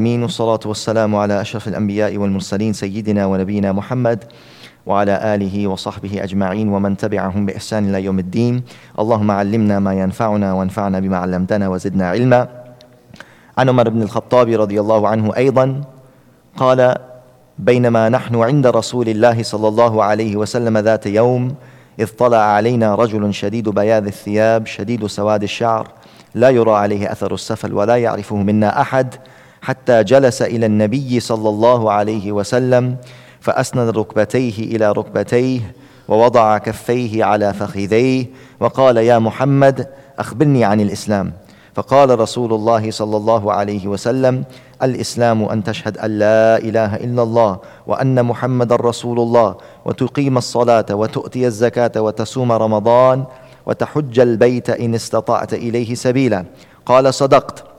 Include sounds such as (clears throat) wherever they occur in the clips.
امين والصلاة والسلام على أشرف الأنبياء والمرسلين سيدنا ونبينا محمد وعلى آله وصحبه أجمعين ومن تبعهم بإحسان إلى يوم الدين. اللهم علمنا ما ينفعنا وانفعنا بما علمتنا وزدنا علما. عن عمر بن الخطاب رضي الله عنه أيضا قال بينما نحن عند رسول الله صلى الله عليه وسلم ذات يوم إذ طلع علينا رجل شديد بياض الثياب شديد سواد الشعر لا يرى عليه أثر السفل ولا يعرفه منا أحد حتى جلس إلى النبي صلى الله عليه وسلم فأسند ركبتيه إلى ركبتيه ووضع كفيه على فخذيه وقال يا محمد أخبرني عن الإسلام. فقال رسول الله صلى الله عليه وسلم الإسلام أن تشهد أن لا إله إلا الله وأن محمدا رسول الله وتقيم الصلاة وتؤتي الزكاة وتصوم رمضان وتحج البيت إن استطعت إليه سبيلا. قال صدقت.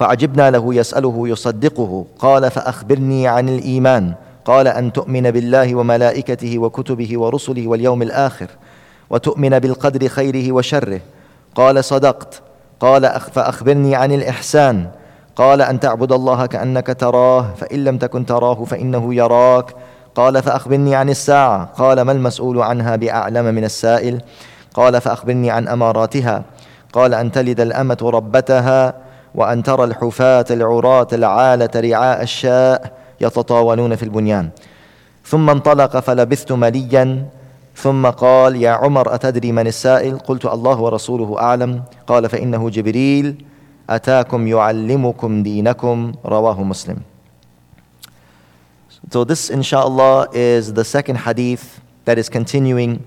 فعجبنا له يسأله يصدقه. قال فأخبرني عن الإيمان. قال أن تؤمن بالله وملائكته وكتبه ورسله واليوم الآخر وتؤمن بالقدر خيره وشره. قال صدقت. قال فأخبرني عن الإحسان. قال أن تعبد الله كأنك تراه فإن لم تكن تراه فإنه يراك. قال فأخبرني عن الساعة. قال ما المسؤول عنها بأعلم من السائل؟ قال فأخبرني عن أماراتها. قال أن تلد الأمة ربتها. وأن ترى الحفاة العراة العالة رعاء الشاء يتطاولون في البنيان. ثم انطلق فلبثت مليا. ثم قال يا عمر أتدري من السائل؟ قلت الله ورسوله أعلم. قال فإنه جبريل. أتاكم يعلمكم دينكم. رواه مسلم. So this inshallah is the second hadith that is continuing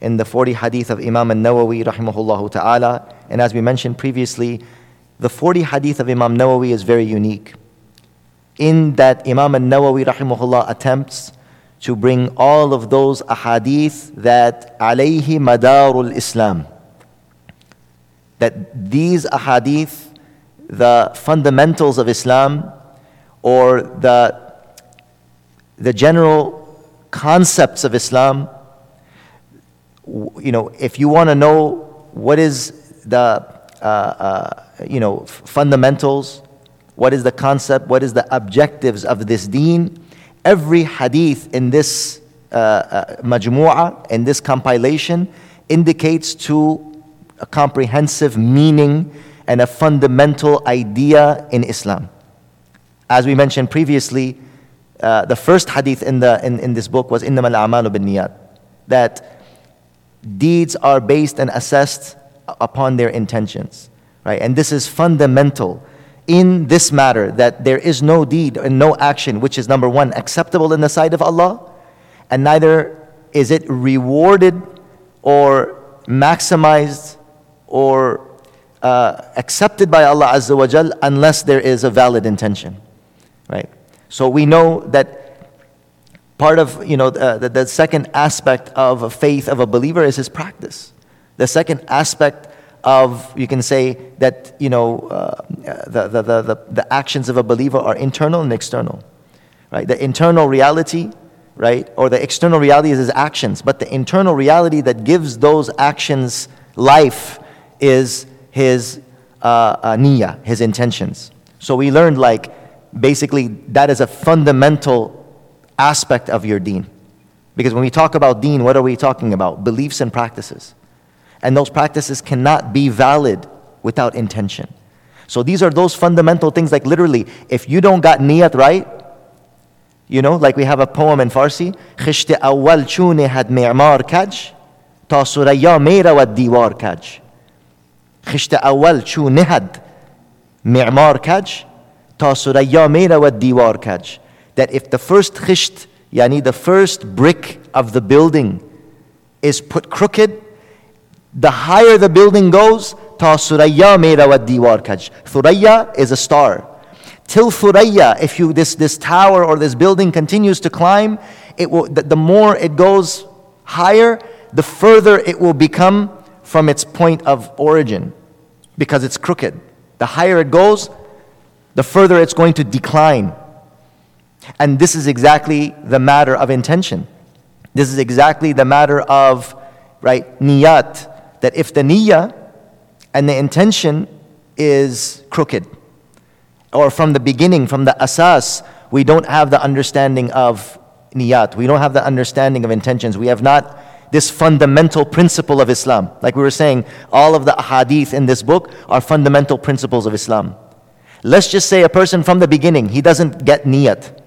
in the 40 hadith of Imam al-Nawawi rahimahullah ta'ala. And as we mentioned previously the 40 hadith of Imam Nawawi is very unique in that Imam al-Nawawi rahimahullah attempts to bring all of those ahadith that alayhi madarul Islam. That these ahadith, the fundamentals of Islam, or the, the general concepts of Islam, you know, if you want to know what is the, uh, uh, you know, fundamentals, what is the concept, what is the objectives of this deen, every hadith in this uh, uh, majmu'ah, in this compilation, indicates to a comprehensive meaning and a fundamental idea in Islam. As we mentioned previously, uh, the first hadith in, the, in, in this book was إِنَّمَا الْأَعْمَالُ بِالنِّيَّاتِ That deeds are based and assessed upon their intentions. Right? And this is fundamental in this matter that there is no deed and no action which is number one acceptable in the sight of Allah, and neither is it rewarded or maximized or uh, accepted by Allah Azza wa Jal unless there is a valid intention. Right? So we know that part of you know uh, the, the second aspect of faith of a believer is his practice. The second aspect of, you can say that, you know, uh, the, the, the, the, the actions of a believer are internal and external, right? The internal reality, right? Or the external reality is his actions, but the internal reality that gives those actions life is his uh, uh, niyyah, his intentions. So we learned like, basically, that is a fundamental aspect of your deen. Because when we talk about deen, what are we talking about? Beliefs and practices. And those practices cannot be valid without intention. So these are those fundamental things, like literally, if you don't got niyat right, you know, like we have a poem in Farsi, خشت أول چونه had معمار کج تا سریا میرود دیوار کج خشت اول چونه had معمار کج تا سریا میرود دیوار کج that if the first khisht, yani the first brick of the building is put crooked, the higher the building goes, ta suraya merawad diwar kaj. Thuraya is a star. Till Thuraya, if you this, this tower or this building continues to climb, it will the, the more it goes higher, the further it will become from its point of origin because it's crooked. The higher it goes, the further it's going to decline. And this is exactly the matter of intention. This is exactly the matter of right niyat that if the niyyah and the intention is crooked, or from the beginning, from the asas, we don't have the understanding of niyat. We don't have the understanding of intentions. We have not this fundamental principle of Islam. Like we were saying, all of the ahadith in this book are fundamental principles of Islam. Let's just say a person from the beginning, he doesn't get niyat.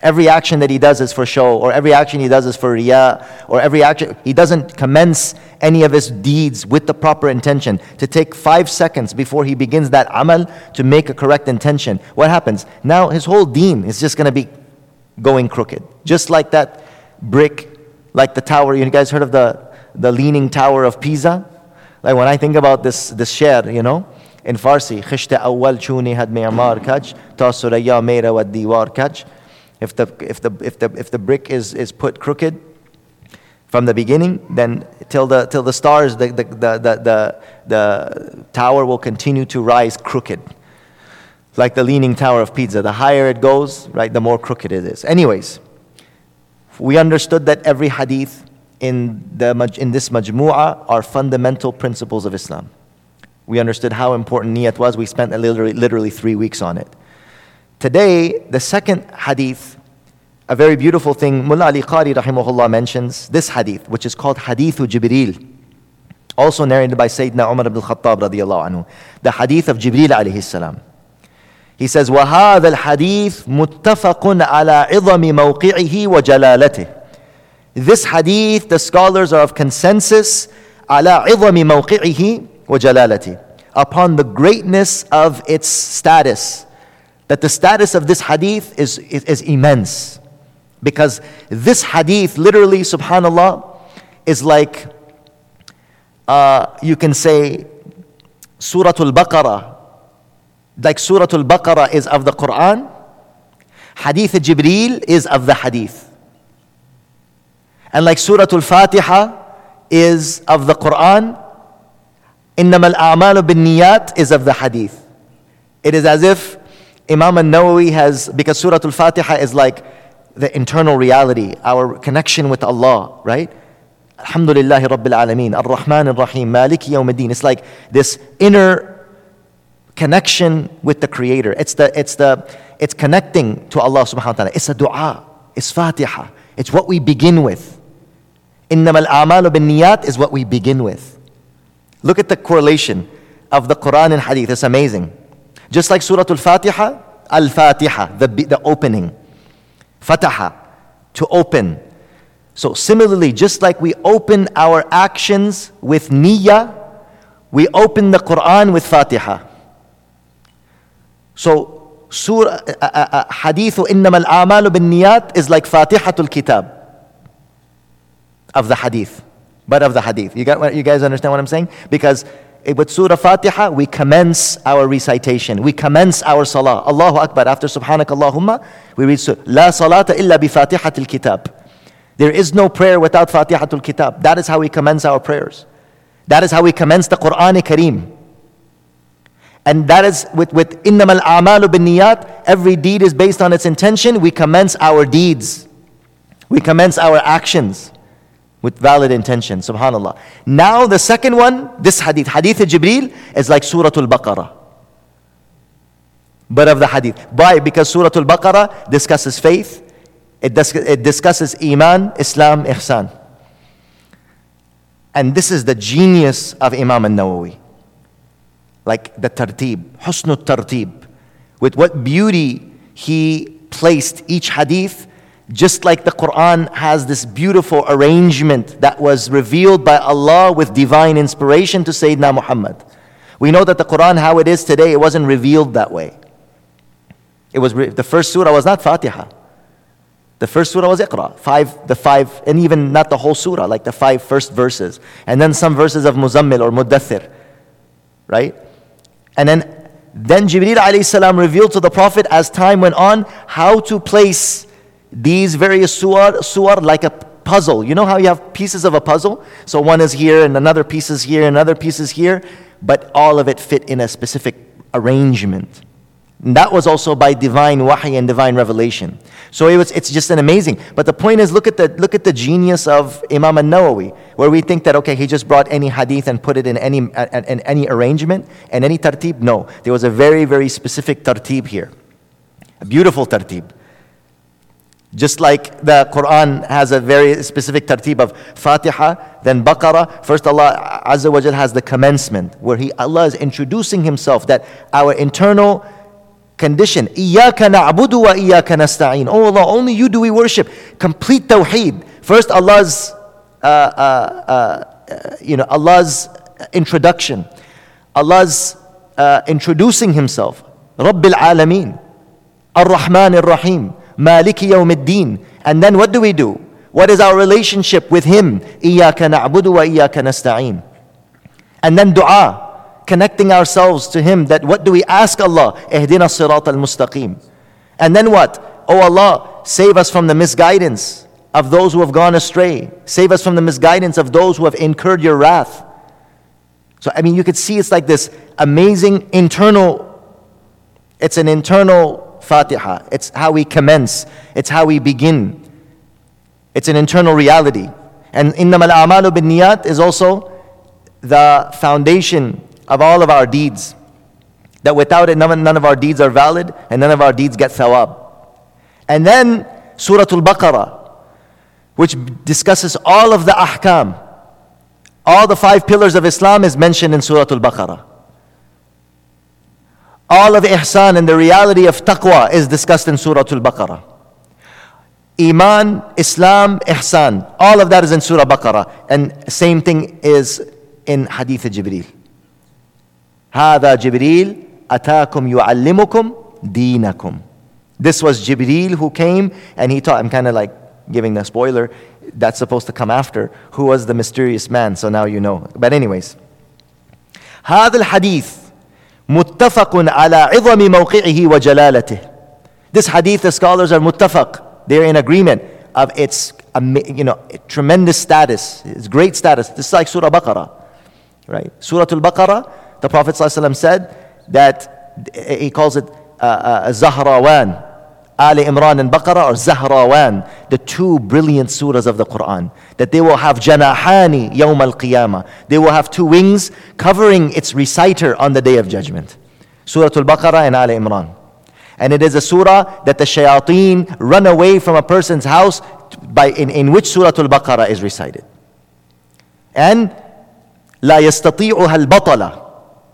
Every action that he does is for show, or every action he does is for riyah, or every action, he doesn't commence any of his deeds with the proper intention. To take five seconds before he begins that amal to make a correct intention. What happens? Now his whole deen is just going to be going crooked. Just like that brick, like the tower. You guys heard of the, the leaning tower of Pisa? Like when I think about this, this sher, you know, in Farsi, خشت أول چوني had معمار کج تا سریا میره و دیوار کج if the, if the, if the, if the brick is, is put crooked from the beginning, then till the, till the stars, the, the, the, the, the tower will continue to rise crooked. Like the leaning tower of Pisa. The higher it goes, right, the more crooked it is. Anyways, we understood that every hadith in, the, in this majmu'ah are fundamental principles of Islam. We understood how important niyat was. We spent literally, literally three weeks on it. Today, the second hadith, a very beautiful thing, Mullah Ali Qari rahimahullah mentions this hadith, which is called Hadithu Jibreel, also narrated by Sayyidina Umar ibn al-Khattab radiallahu anhu. The hadith of Jibreel alayhi salam. He says, وَهَذَا الْحَدِيث مُتَّفَقٌ عَلَى عِظَمِ مَوْقِعِهِ وَجَلَالَتِهِ This hadith, the scholars are of consensus على عظم موقعه وجلالته upon the greatness of its status that the status of this hadith is, is, is immense. Because this hadith, literally, subhanAllah, is like, uh, you can say, Surah Al Baqarah. Like Surah Al Baqarah is of the Quran, Hadith Jibreel is of the hadith. And like Surah Al Fatiha is of the Quran, إنما الأعمال بالنيات is of the hadith. It is as if Imam al-Nawawi has, because Surah Al-Fatiha is like the internal reality, our connection with Allah, right? Alhamdulillah Rabbil Alameen, Ar Rahman Ar Rahim, Maliki Yawmuddin. It's like this inner connection with the Creator. It's, the, it's, the, it's connecting to Allah subhanahu wa ta'ala. It's a dua, it's fatiha, it's what we begin with. Innamal amalu bin niyat is what we begin with. Look at the correlation of the Quran and Hadith. It's amazing. Just like Surah Al Fatiha, Al Fatiha, the, the opening. Fataha, to open. So similarly, just like we open our actions with niyyah, we open the Quran with Fatiha. So Surah, uh, uh, uh, Hadithu Innamal A'malu bin Niyat is like Fatihatul Kitab of the Hadith, but of the Hadith. You, got, you guys understand what I'm saying? Because Eh, with Surah Fatiha, we commence our recitation. We commence our salah. Allahu Akbar. After Subhanak Allahumma, we read Surah. La salata illa bi Fatihatil Kitab. There is no prayer without Fatihatul Kitab. That is how we commence our prayers. That is how we commence the Quran Kareem. And that is with, with innamal a'malu bin niyat, every deed is based on its intention. We commence our deeds. We commence our actions with valid intention. Subhanallah. Now the second one, this hadith, hadith al Jibreel, is like Surah Al-Baqarah. But of the hadith. Why? Because Surah Al-Baqarah discusses faith, it, dis- it discusses Iman, Islam, Ihsan. And this is the genius of Imam al-Nawawi. Like the tartib, husnul tartib. With what beauty he placed each hadith just like the Quran has this beautiful arrangement that was revealed by Allah with divine inspiration to Sayyidina Muhammad. We know that the Quran, how it is today, it wasn't revealed that way. It was re- the first surah was not Fatiha. The first surah was Iqra, five, the five, and even not the whole surah, like the five first verses, and then some verses of Muzammil or Muddathir, right? And then, then Jibreel alayhi salam revealed to the Prophet as time went on how to place these various suwar, like a puzzle. You know how you have pieces of a puzzle? So one is here, and another piece is here, and another piece is here, but all of it fit in a specific arrangement. And that was also by divine wahi and divine revelation. So it was, it's just an amazing. But the point is, look at the, look at the genius of Imam al-Nawawi, where we think that, okay, he just brought any hadith and put it in any, uh, in any arrangement and any tartib. No, there was a very, very specific tartib here. A beautiful tartib. Just like the Quran has a very specific tartib of Fatiha, then Baqarah. First, Allah Azza wa has the commencement, where he, Allah is introducing Himself, that our internal condition. Na'budu wa iyaka nasta'in. Oh Allah, only you do we worship. Complete tawheed. First Allah's, uh, uh, uh, you know, Allah's introduction. Allah's uh, introducing himself. Rabbil Alameen. Ar-Rahman Ar-Rahim. Maliki Yawmiddin. And then what do we do? What is our relationship with Him? Iyaka na'budu wa nasta'in. And then dua connecting ourselves to Him that what do we ask Allah? Ihdina sirat al mustaqim. And then what? Oh Allah, save us from the misguidance of those who have gone astray. Save us from the misguidance of those who have incurred your wrath. So, I mean, you could see it's like this amazing internal, it's an internal Fatiha. It's how we commence, it's how we begin. It's an internal reality. And innamal a'malu bin niyat is also the foundation of all of our deeds. That without it, none, of our deeds are valid and none of our deeds get thawab. And then Surah Al Baqarah, which discusses all of the ahkam. All the five pillars of Islam is mentioned in Surah Al Baqarah All of ihsan and the reality of taqwa is discussed in Surah Al Baqarah. Iman, Islam, ihsan, all of that is in Surah Baqarah. And same thing is in Hadith Jibreel. هذا جبريل أتاكم يعلمكم دينكم This was Jibreel who came and he taught. I'm kind of like giving the spoiler. That's supposed to come after. Who was the mysterious man? So now you know. But anyways. هذا الحديث متفق على عظم موقعه وجلالته. This hadith, the scholars are muttafaq. They're in agreement of its you know, tremendous status, its great status. This is like Surah Baqarah. Right? Surah Al-Baqarah the Prophet ﷺ said that he calls it uh, uh, Zahrawan. Ali Imran and Baqarah or Zahrawan, the two brilliant surahs of the Quran, that they will have janahani yawm al qiyamah. They will have two wings covering its reciter on the day of judgment. Surah Al Baqarah and Ali Imran. And it is a surah that the shayateen run away from a person's house by, in, in which Surah Al Baqarah is recited. And لا يستطيعها البطلة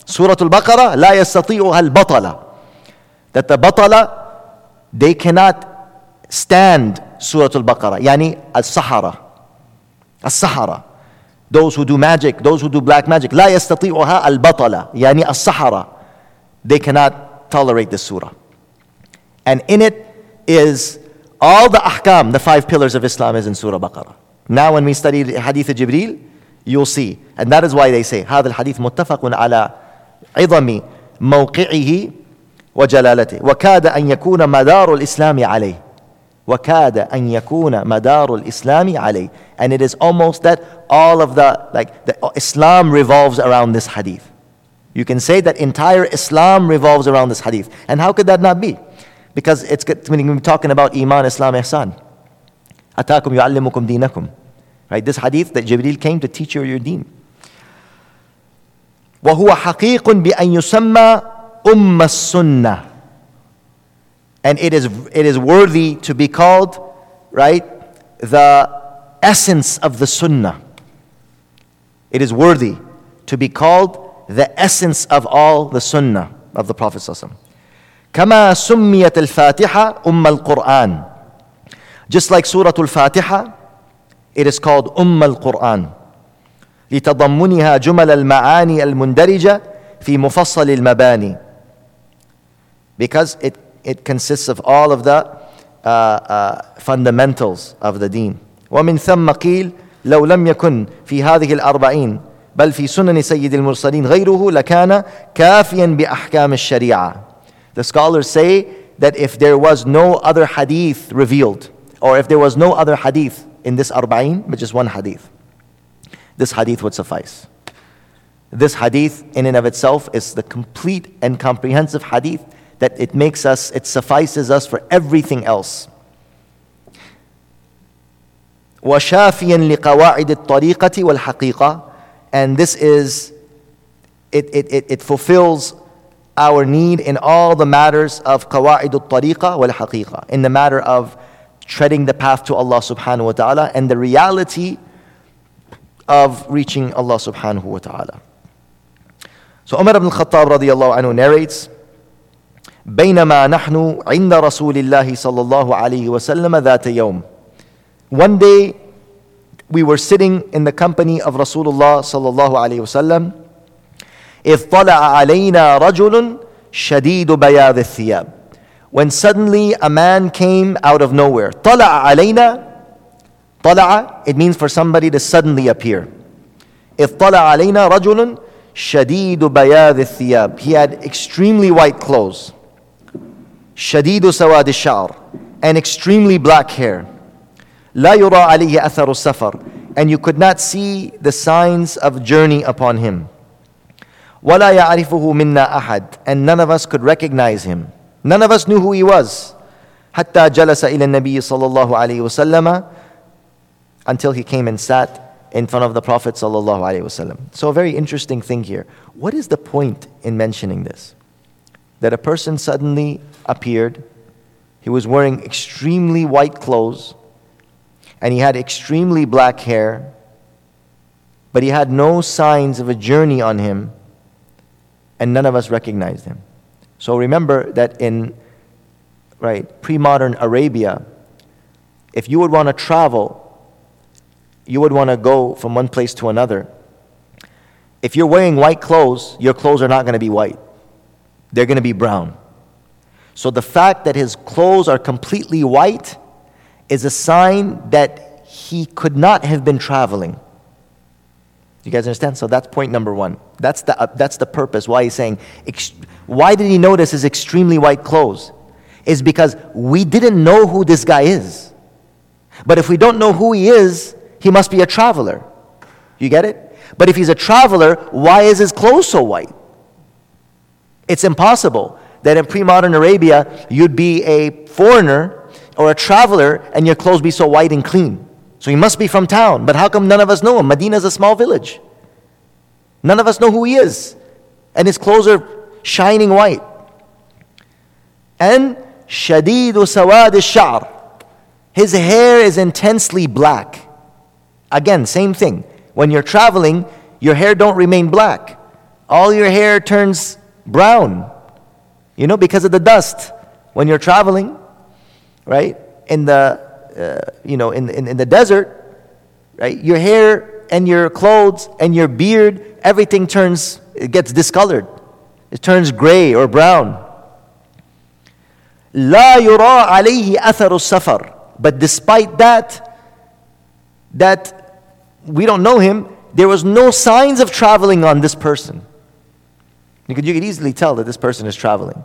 Surah Al-Baqarah, لا يستطيعها البطلة. That the batala, they cannot stand Surah Al-Baqarah. Yani al-sahara. Al-sahara. Those who do magic, those who do black magic. لا يستطيعها البطلة. Yani al-sahara. They cannot tolerate this surah. And in it is all the ahkam, the five pillars of Islam is in Surah Baqarah. Now when we study Hadith of Jibreel, you'll see. And that is why they say, هذا الحديث متفق على عظم موقعه وجلالته وكاد أن يكون مدار الإسلام عليه وكاد أن يكون مدار الإسلام عليه and it is almost that all of the like the Islam revolves around this hadith you can say that entire Islam revolves around this hadith and how could that not be because it's when we're talking about Iman Islam Ihsan أتاكم يعلمكم دينكم right this hadith that Jibreel came to teach you your deen وهو حقيق بأن يسمى أم السنة and it is, it is worthy to be called, right, the essence of the sunnah. It is worthy to be called the essence of all the sunnah of the Prophet كما سميت الفاتحة أم القرآن Just like Surah Al-Fatiha, it is called Umm al-Quran. لتضمنها جمل المعاني المندرجة في مفصل المباني because it, it consists of all of the uh, uh, fundamentals of the deen ومن ثم قيل لو لم يكن في هذه الأربعين بل في سنن سيد المرسلين غيره لكان كافيا بأحكام الشريعة The scholars say that if there was no other hadith revealed or if there was no other hadith in this arba'in but just one hadith this hadith would suffice. This hadith, in and of itself, is the complete and comprehensive hadith that it makes us, it suffices us for everything else. وشافيا لقواعد الطريقة والحقيقة and this is it, it, it, it fulfills our need in all the matters of قواعد الطريقة والحقيقة in the matter of treading the path to Allah subhanahu wa ta'ala and the reality of reaching Allah subhanahu wa ta'ala. So Umar ibn al-Khattab radiallahu anhu narrates بينما نحن عند رسول الله صلى الله عليه وسلم ذات يوم One day we were sitting in the company of Rasulullah صلى الله عليه وسلم إذ طلع علينا رجل شديد بياض الثياب When suddenly a man came out of nowhere طلع علينا طلع it means for somebody to suddenly appear إذ طلع علينا رجل شديد بياض الثياب He had extremely white clothes شديد سواد الشعر and extremely black hair لا يرى عليه أثر السفر and you could not see the signs of journey upon him ولا يعرفه منا أحد and none of us could recognize him none of us knew who he was حتى جلس إلى النبي صلى الله عليه وسلم until he came and sat in front of the Prophet صلى الله عليه وسلم so a very interesting thing here what is the point in mentioning this That a person suddenly appeared. He was wearing extremely white clothes and he had extremely black hair, but he had no signs of a journey on him, and none of us recognized him. So remember that in right pre-modern Arabia, if you would want to travel, you would want to go from one place to another. If you're wearing white clothes, your clothes are not going to be white. They're going to be brown. So the fact that his clothes are completely white is a sign that he could not have been traveling. You guys understand? So that's point number one. That's the, uh, that's the purpose why he's saying, ex- why did he notice his extremely white clothes? Is because we didn't know who this guy is. But if we don't know who he is, he must be a traveler. You get it? But if he's a traveler, why is his clothes so white? It's impossible that in pre modern Arabia, you'd be a foreigner or a traveler and your clothes be so white and clean. So he must be from town. But how come none of us know him? Medina is a small village. None of us know who he is. And his clothes are shining white. And shadidu sawad shar His hair is intensely black. Again, same thing. When you're traveling, your hair don't remain black. All your hair turns brown. You know, because of the dust. When you're traveling, right, in the, uh, you know, in, in, in the desert, right, your hair and your clothes and your beard, everything turns, it gets discolored. It turns gray or brown. لا يرى عليه أثر السفر. But despite that, that we don't know him, there was no signs of traveling on this person. You could, you could easily tell that this person is traveling.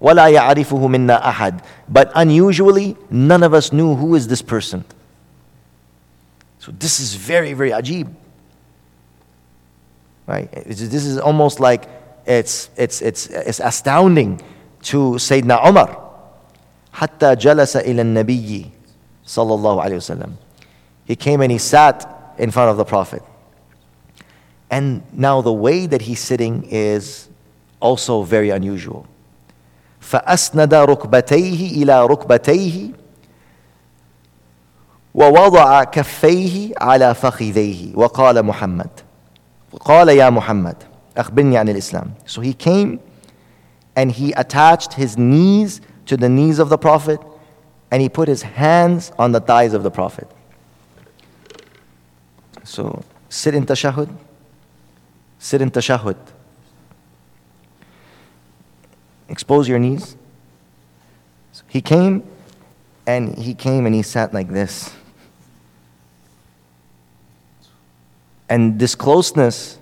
وَلَا يَعْرِفُهُ مِنَّا أَحَدٍ But unusually, none of us knew who is this person. So this is very, very ajib. Right? This is almost like it's, it's, it's, it's astounding to Sayyidina Umar. حتى جلس إلى النبي صلى الله عليه وسلم. He came and he sat in front of the Prophet. And now the way that he's sitting is also very unusual. فأسند ركبتيه إلى ركبتيه ووضع كفيه على فخذيه وقال محمد قال يا محمد أخبرني عن الإسلام So he came and he attached his knees to the knees of the Prophet and he put his hands on the thighs of the Prophet. So sit in tashahud. Sit in tashahud. Expose your knees. So he came and he came and he sat like this. And this closeness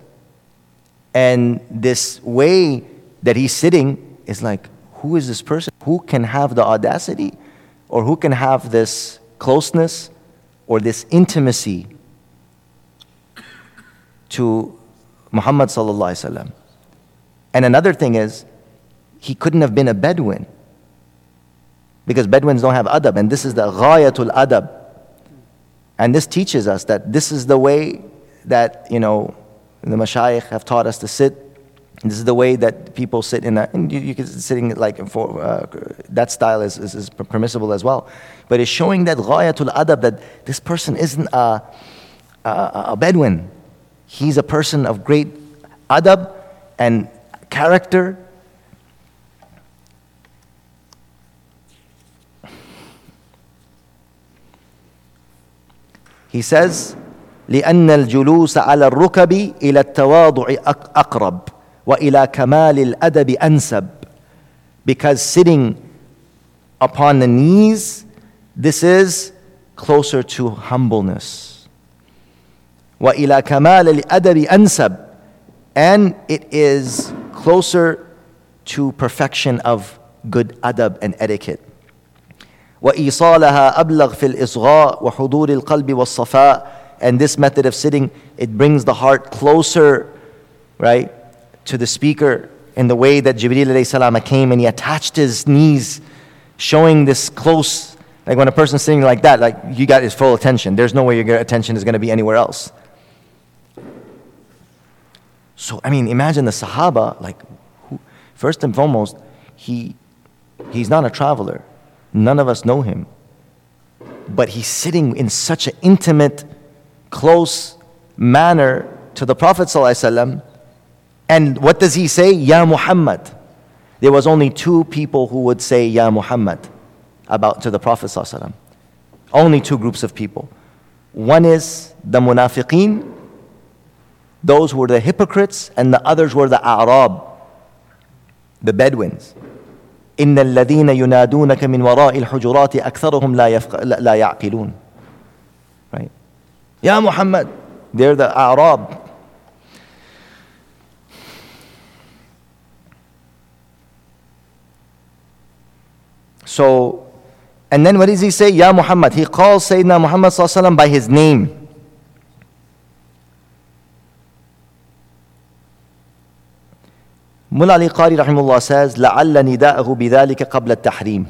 and this way that he's sitting is like, who is this person? Who can have the audacity or who can have this closeness or this intimacy to Muhammad sallallahu alaihi. And another thing is, he couldn't have been a Bedouin. Because Bedouins don't have adab, and this is the ghayatul adab. And this teaches us that this is the way that, you know, the mashayikh have taught us to sit. This is the way that people sit in a, and you, you can sitting like for, uh, that style is, is, is, permissible as well. But it's showing that ghayatul adab, that this person isn't a, a, a Bedouin. He's a person of great adab and character. He says, لأن الجلوس على الركب إلى التواضع أقرب وإلى كمال الأدب أنسب because sitting upon the knees this is closer to humbleness وإلى كمال الأدب أنسب and it is closer to perfection of good adab and etiquette وإيصالها أبلغ في الإصغاء وحضور القلب والصفاء and this method of sitting, it brings the heart closer, right, to the speaker in the way that Jibreel salam came and he attached his knees, showing this close, like when a person's sitting like that, like you got his full attention. There's no way your attention is going to be anywhere else. So, I mean, imagine the Sahaba, like, who, first and foremost, he, he's not a traveler. None of us know him. But he's sitting in such an intimate close manner to the Prophet ﷺ. And what does he say? Ya Muhammad. There was only two people who would say Ya Muhammad about to the Prophet ﷺ. Only two groups of people. One is the munafiqeen, those who were the hypocrites, and the others were the Arab, the Bedouins. إن الذين ينادونك من وراء الحجرات أكثرهم لا, يفق... لا يعقلون right Ya Muhammad. They're the Arab. So, and then what does he say? Ya Muhammad. He calls Sayyidina Muhammad by his name. Mullah Ali Qari rahimullah says, لَعَلَّ نِدَاءَهُ بِذَلِكَ قَبْلَ التَّحْرِيمِ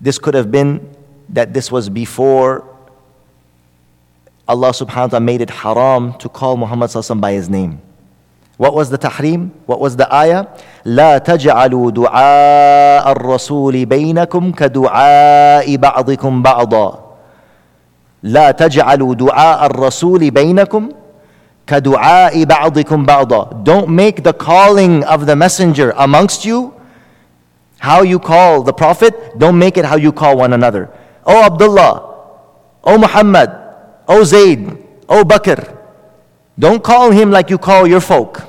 This could have been that this was before Allah subhanahu wa ta'ala made it haram to call Muhammad by his name. What was the tahrim? What was the ayah? لا تجعلوا دعاء الرسول بينكم كدعاء بعضكم بعضا لا تجعلوا دعاء الرسول بينكم كدعاء بعضكم بعضا Don't make the calling of the messenger amongst you how you call the prophet don't make it how you call one another Oh Abdullah Oh Muhammad O Zayd, O Bakr. Don't call him like you call your folk.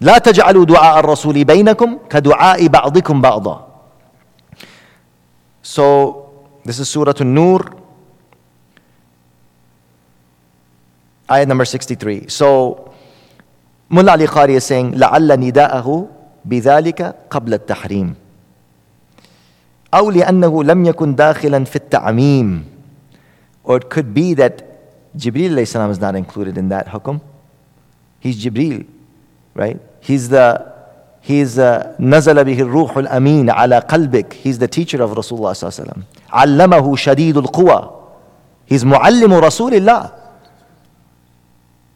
لا تجعلوا دعاء الرسول بينكم كدعاء بعضكم بعضا. So, this is Surah An-Nur, ayat number 63. So, Mullah Ali Qari is saying, لعل نداءه بذلك قبل التحريم. أو لأنه لم يكن داخلا في التعميم. Or it could be that Jibreel salam is not included in that hukum. He's Jibreel, right? He's the He's نزل به الروح الأمين على قلبك. He's the teacher of Rasulullah صلى الله عليه وسلم. علمه شديد القوى. He's معلم رسول الله.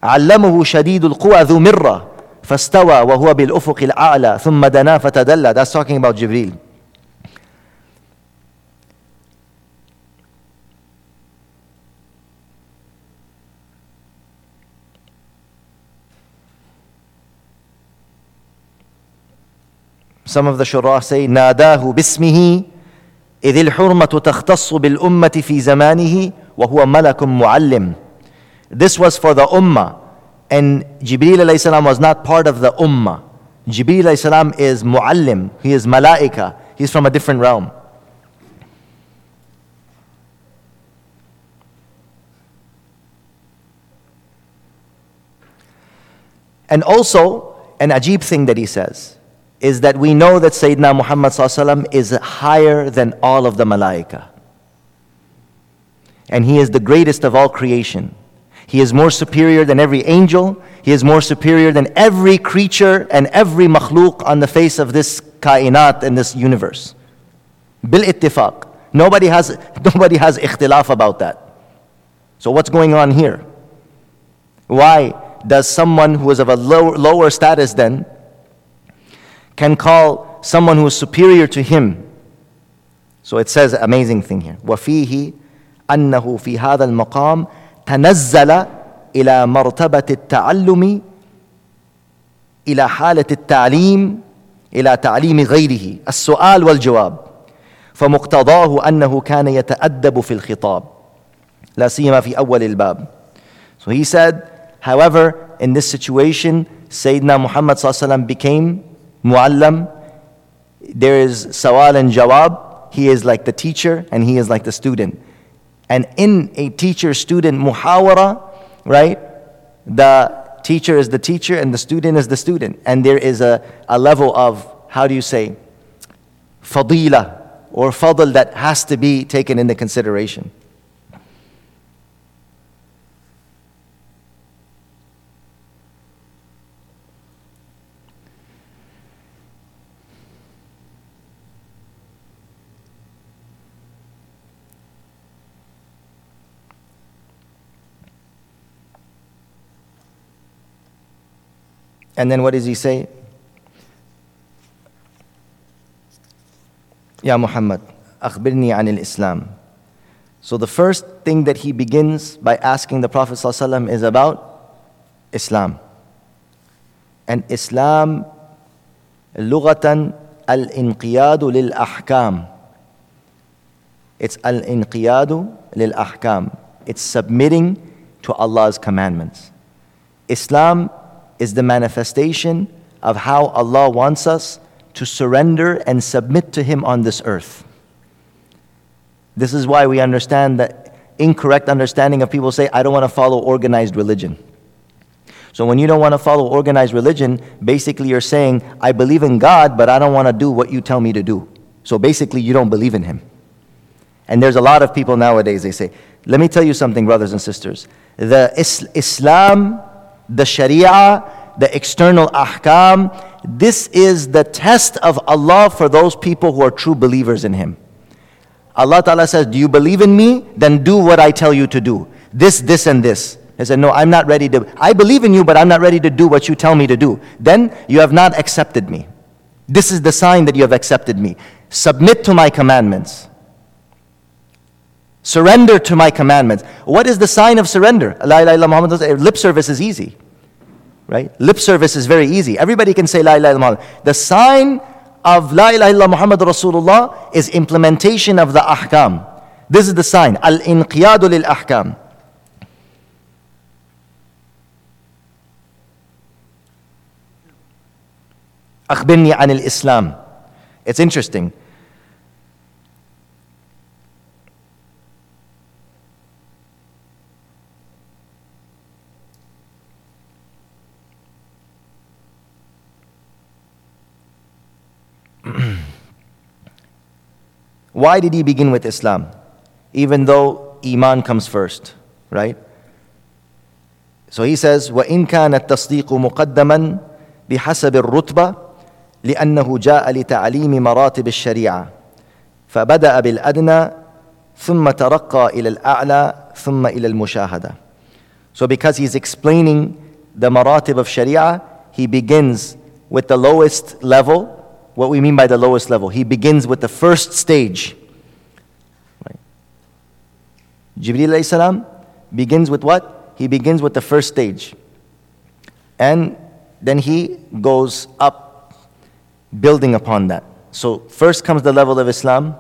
علمه شديد القوى ذو مرة فاستوى وهو بالأفق الأعلى ثم دنا فتدلى. That's talking about Jibreel. Some of the shurah say, ناداه باسمه إذ الحرمة تختص بالأمة في زمانه وهو ملك معلم. This was for the ummah. And Jibreel alayhi was not part of the ummah. Jibreel alayhi is muallim. He is malaika. He's from a different realm. And also, an ajib thing that he says is that we know that Sayyidina Muhammad is higher than all of the malaika. And he is the greatest of all creation. He is more superior than every angel. He is more superior than every creature and every makhluk on the face of this kainat and this universe. Bil ittifaq. Nobody has, (laughs) nobody has ikhtilaf about that. So what's going on here? Why does someone who is of a low, lower status then can call someone who is superior to him? So it says amazing thing here. وفيه أنه في هذا المقام تنزل إلى مرتبة التعلم إلى حالة التعليم إلى تعليم غيره السؤال والجواب فمقتضاه أنه كان يتأدب في الخطاب لا سيما في أول الباب So he said, however, in this situation, Sayyidina Muhammad sallallahu became muallam. There is sawal and jawab. He is like the teacher and he is like the student. And in a teacher-student muhawara, right, the teacher is the teacher and the student is the student. And there is a, a level of, how do you say, fadila or fadl that has to be taken into consideration. And then what does he say? Ya Muhammad, akhbirni al-islam. So the first thing that he begins by asking the Prophet ﷺ is about Islam. And Islam, lugatan al-inqiyadu lil-ahkam. It's al-inqiyadu lil-ahkam. It's submitting to Allah's commandments. Islam is the manifestation of how Allah wants us to surrender and submit to Him on this earth. This is why we understand that incorrect understanding of people say, I don't want to follow organized religion. So when you don't want to follow organized religion, basically you're saying, I believe in God, but I don't want to do what you tell me to do. So basically, you don't believe in Him. And there's a lot of people nowadays, they say, let me tell you something, brothers and sisters. The Islam the Sharia, the external ahkam. This is the test of Allah for those people who are true believers in Him. Allah Ta'ala says, Do you believe in me? Then do what I tell you to do. This, this, and this. He said, No, I'm not ready to. I believe in you, but I'm not ready to do what you tell me to do. Then you have not accepted me. This is the sign that you have accepted me. Submit to my commandments. Surrender to my commandments. What is the sign of surrender? La ilaha illallah Lip service is easy Right? Lip service is very easy. Everybody can say La ilaha illallah. The sign of La ilaha illallah Muhammad Rasulullah is implementation of the ahkam. This is the sign. Al-inqiyadu lil ahkam. أخبرني عن الإسلام. It's interesting. Why did he begin with Islam? Even though Iman comes first, right? So he says, وَإِن كَانَ التَّصْدِيقُ مُقَدَّمًا بحسب الرتبة لأنه جاء لتعليم مراتب الشريعة فبدأ بالأدنى ثم ترقى إلى الأعلى ثم إلى المشاهدة So because he's explaining the maratib of Sharia, he begins with the lowest level what we mean by the lowest level. He begins with the first stage. Right. Jibreel salam begins with what? He begins with the first stage. And then he goes up, building upon that. So first comes the level of Islam,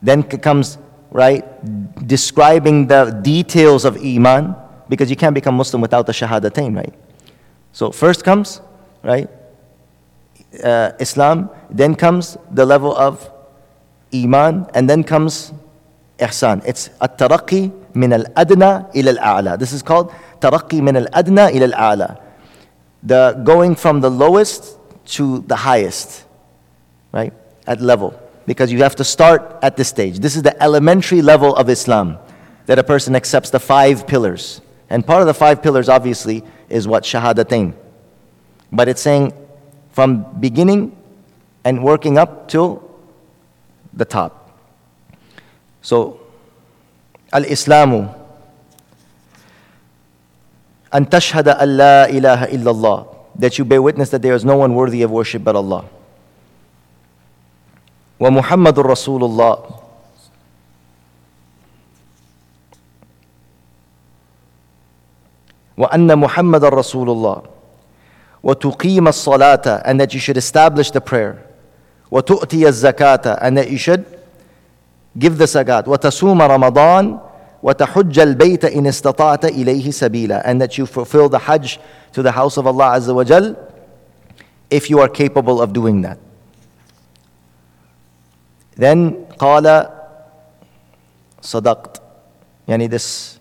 then comes, right, describing the details of Iman, because you can't become Muslim without the Shahadatain, right? So first comes, right, uh, Islam, then comes the level of Iman, and then comes Ihsan. It's at-taraqi min al-adna ila al-a'la. This is called taraqi min al-adna ila al-a'la. The going from the lowest to the highest, right? At level. Because you have to start at this stage. This is the elementary level of Islam that a person accepts the five pillars. And part of the five pillars, obviously, is what? Shahadatain. But it's saying from beginning and working up till the top. So, Al Islamu. أن تشهد أن لا إله إلا الله that you bear witness that there is no one worthy of worship but Allah. ومحمد رسول الله وأن محمد رسول الله وتقيم الصلاة and that you should establish the prayer وتؤتي الزكاة and that you should give the zakat وتصوم رمضان وتحج البيت إن استطعت إليه سبيلا and that you fulfill the hajj to the house of Allah Azza wa Jal if you are capable of doing that. Then قال صدقت يعني this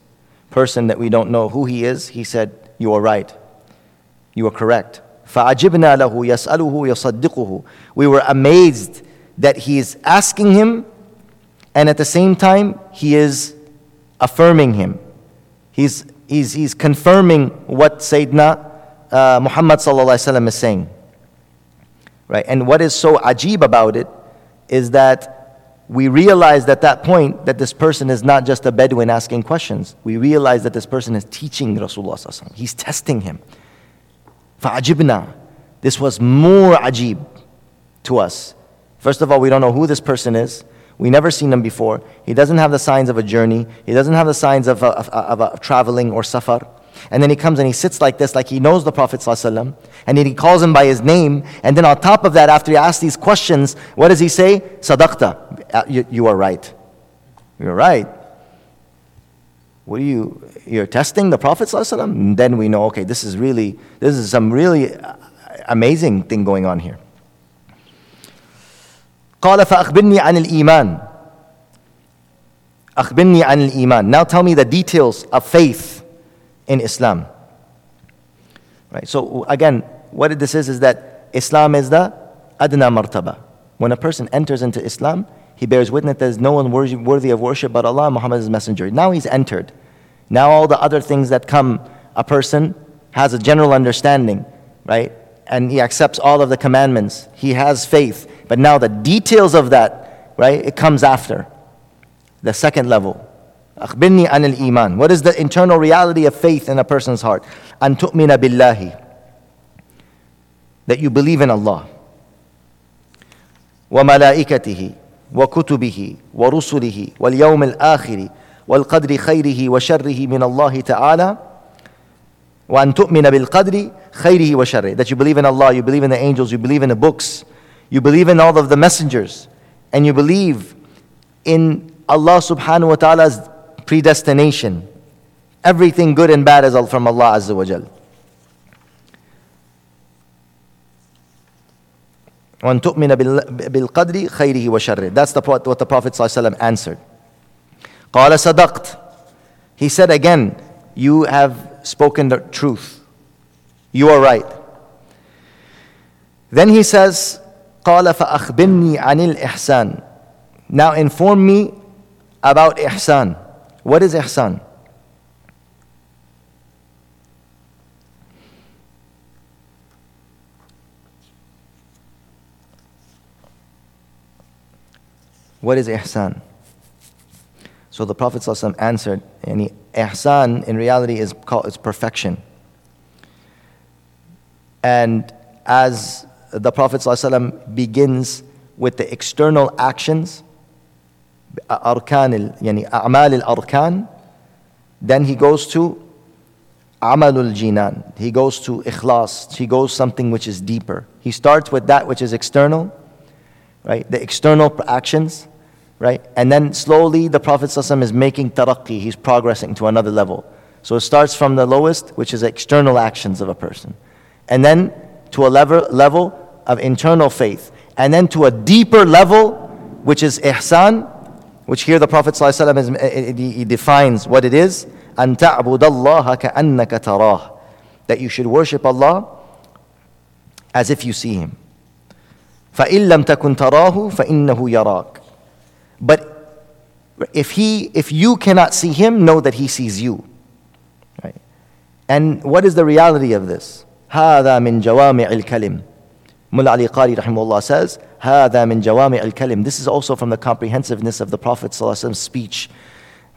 person that we don't know who he is he said you are right you are correct فعجبنا له يسأله يصدقه we were amazed that he is asking him and at the same time he is affirming him. He's, he's, he's confirming what Sayyidina uh, Muhammad is saying. Right? And what is so ajib about it is that we realize at that point that this person is not just a Bedouin asking questions. We realize that this person is teaching Rasulullah. He's testing him. فَعَجِبْنَا This was more ajib to us. First of all, we don't know who this person is. We never seen him before. He doesn't have the signs of a journey. He doesn't have the signs of, of, of, of traveling or safar. And then he comes and he sits like this, like he knows the Prophet ﷺ, and then he calls him by his name. And then on top of that, after he asks these questions, what does he say? Sadaqta. Uh, you, you are right. You're right. What are you, you're testing the Prophet ﷺ? And then we know, okay, this is really, this is some really amazing thing going on here. قال فأخبرني عن الإيمان أخبرني عن الإيمان Now tell me the details of faith in Islam. Right, so again, what this is is that Islam is the adna martaba. When a person enters into Islam, he bears witness that there is no one worthy of worship but Allah, Muhammad is messenger. Now he's entered. Now all the other things that come, a person has a general understanding, right? And he accepts all of the commandments. He has faith. But now the details of that, right, it comes after. The second level. أخبرني عن الإيمان. What is the internal reality of faith in a person's heart? أن تؤمن بالله. That you believe in Allah. وملائكته وكتبه ورسله واليوم الآخر والقدر خيره وشره من الله تعالى وأن تؤمن بالقدر خيره وشره that you believe in Allah, you believe in the angels, you believe in the books, you believe in all of the messengers, and you believe in Allah subhanahu wa ta'ala's predestination. Everything good and bad is from Allah Azza wa Jal. وأن تؤمن بالقدر خيره وشره. That's the, what the Prophet ﷺ answered. قال صدقت. He said again, you have spoken the truth. You are right. Then he says, قال فأخبرني عن الإحسان Now inform me about إحسان What is إحسان? What is ihsan? So the Prophet ﷺ answered, yani, ihsan in reality is called it's perfection. And as the Prophet ﷺ begins with the external actions, yani a'mal al-arkan, then he goes to amalul jinan. He goes to ikhlas. He goes something which is deeper. He starts with that which is external, right? The external actions, right? And then slowly the Prophet ﷺ is making taraqqi. He's progressing to another level. So it starts from the lowest, which is external actions of a person. And then to a level, level of internal faith. And then to a deeper level, which is ihsan, which here the Prophet ﷺ is, eh, eh, he defines what it is. أن تعبد الله كأنك تراه. That you should worship Allah as if you see Him. فإن لم تكن تراه فإنه يراك. But if he, if you cannot see Him, know that He sees you. Right? And what is the reality of this? هذا من جوامع الكلم. Mullah Ali Qari rahimahullah says, هذا من جوامع الكلم. This is also from the comprehensiveness of the Prophet's speech.